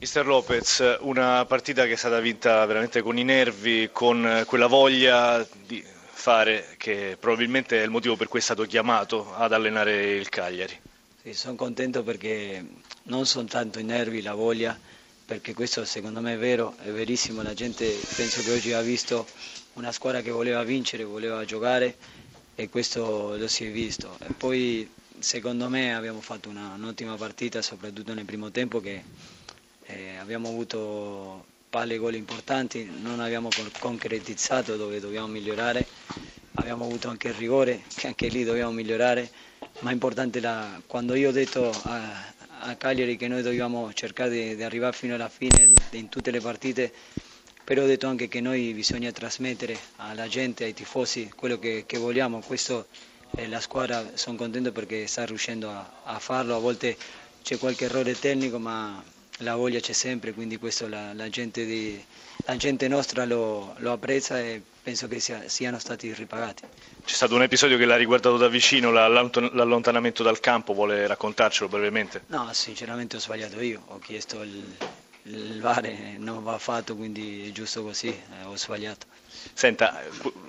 Mister Lopez, una partita che è stata vinta veramente con i nervi, con quella voglia di fare che probabilmente è il motivo per cui è stato chiamato ad allenare il Cagliari. Sì, sono contento perché non sono tanto i nervi, la voglia, perché questo secondo me è vero, è verissimo, la gente penso che oggi ha visto una squadra che voleva vincere, voleva giocare e questo lo si è visto. E poi secondo me abbiamo fatto un'ottima partita, soprattutto nel primo tempo che eh, abbiamo avuto palle e gol importanti, non abbiamo concretizzato dove dobbiamo migliorare, abbiamo avuto anche il rigore, che anche lì dobbiamo migliorare, ma è importante la, quando io ho detto a, a Cagliari che noi dobbiamo cercare di, di, arrivare fino alla fine in tutte le partite, però ho detto anche che noi bisogna trasmettere alla gente, ai tifosi, quello che, che vogliamo, questo eh, la squadra sono contento perché sta riuscendo a, a farlo, a volte c'è qualche errore tecnico ma la voglia c'è sempre, quindi questo la, la, gente, di, la gente, nostra lo, lo, apprezza e penso che sia, siano stati ripagati. C'è stato un episodio che l'ha riguardato da vicino, l'allontanamento dal campo, vuole raccontarcelo brevemente? No, sinceramente ho sbagliato io, ho chiesto il, il VAR non va fatto, quindi è giusto così, eh, ho sbagliato. Senta,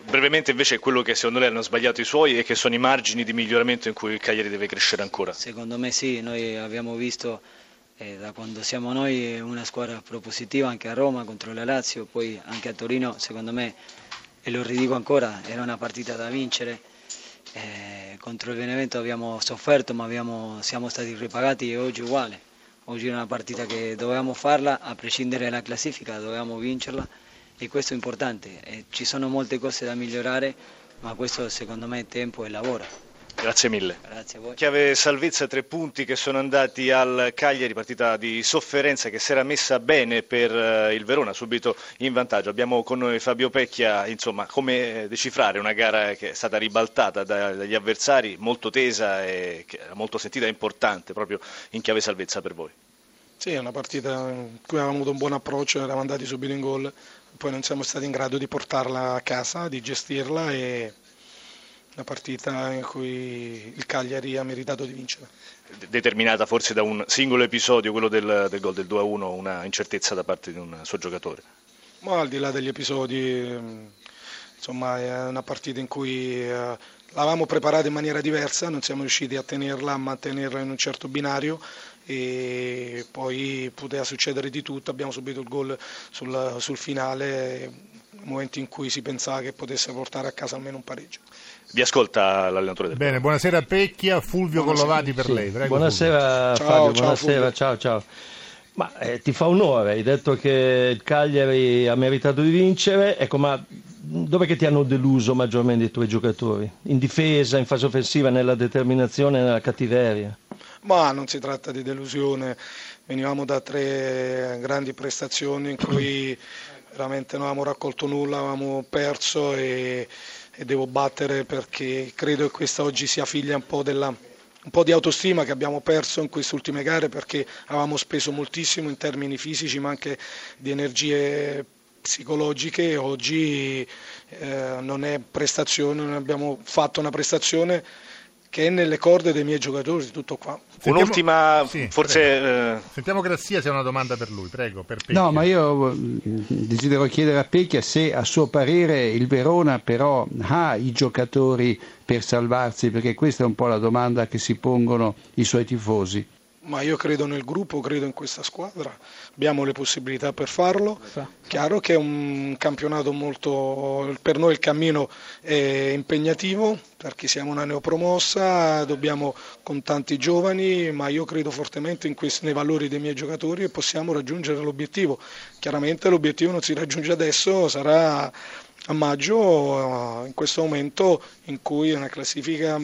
brevemente invece quello che secondo lei hanno sbagliato i suoi e che sono i margini di miglioramento in cui il Cagliari deve crescere ancora? Secondo me sì, noi abbiamo visto eh, da quando siamo noi una squadra propositiva anche a Roma contro la Lazio, poi anche a Torino secondo me, e lo ridico ancora, era una partita da vincere. Eh, contro il Benevento abbiamo sofferto ma abbiamo, siamo stati ripagati e oggi uguale. Oggi è una partita che dovevamo farla a prescindere dalla classifica, dovevamo vincerla e questo è importante. Eh, ci sono molte cose da migliorare ma questo secondo me è tempo e lavoro. Grazie mille. Grazie a voi. Chiave salvezza, tre punti che sono andati al Cagliari, partita di sofferenza che si era messa bene per eh, il Verona, subito in vantaggio. Abbiamo con noi Fabio Pecchia, insomma, come decifrare una gara che è stata ribaltata dagli avversari, molto tesa e molto sentita e importante proprio in chiave salvezza per voi. Sì, è una partita in cui avevamo avuto un buon approccio, eravamo andati subito in gol, poi non siamo stati in grado di portarla a casa, di gestirla e una partita in cui il Cagliari ha meritato di vincere. Determinata forse da un singolo episodio, quello del, del gol del 2-1, una incertezza da parte di un suo giocatore? Ma al di là degli episodi, insomma è una partita in cui eh, l'avevamo preparata in maniera diversa, non siamo riusciti a tenerla, a mantenerla in un certo binario e poi poteva succedere di tutto, abbiamo subito il gol sul, sul finale momento in cui si pensava che potesse portare a casa almeno un pareggio. Vi ascolta l'allenatore del Bene, buonasera Pecchia, Fulvio buonasera. Collovati per sì. lei. Prego, buonasera Fulvio. Fabio, ciao, buonasera, ciao ciao. Ma eh, ti fa onore, hai detto che il Cagliari ha meritato di vincere, ecco ma dove che ti hanno deluso maggiormente i tuoi giocatori? In difesa, in fase offensiva, nella determinazione, nella cattiveria? Ma non si tratta di delusione, venivamo da tre grandi prestazioni in cui veramente non avevamo raccolto nulla, avevamo perso e, e devo battere perché credo che questa oggi sia figlia un po' della un po' di autostima che abbiamo perso in queste ultime gare perché avevamo speso moltissimo in termini fisici ma anche di energie psicologiche. Oggi eh, non è prestazione, non abbiamo fatto una prestazione che è nelle corde dei miei giocatori, tutto qua. Sentiamo, Un'ultima, sì, forse... Eh... Sentiamo Grazia se ha una domanda per lui, prego. Per no, ma io mm, desidero chiedere a Pecchia se a suo parere il Verona però ha i giocatori per salvarsi, perché questa è un po' la domanda che si pongono i suoi tifosi ma io credo nel gruppo, credo in questa squadra, abbiamo le possibilità per farlo. Chiaro che è un campionato molto, per noi il cammino è impegnativo perché siamo una neopromossa, dobbiamo con tanti giovani, ma io credo fortemente in questi, nei valori dei miei giocatori e possiamo raggiungere l'obiettivo. Chiaramente l'obiettivo non si raggiunge adesso, sarà a maggio, in questo momento in cui è una classifica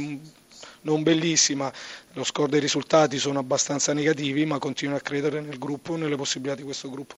non bellissima, lo score dei risultati sono abbastanza negativi, ma continuo a credere nel gruppo e nelle possibilità di questo gruppo.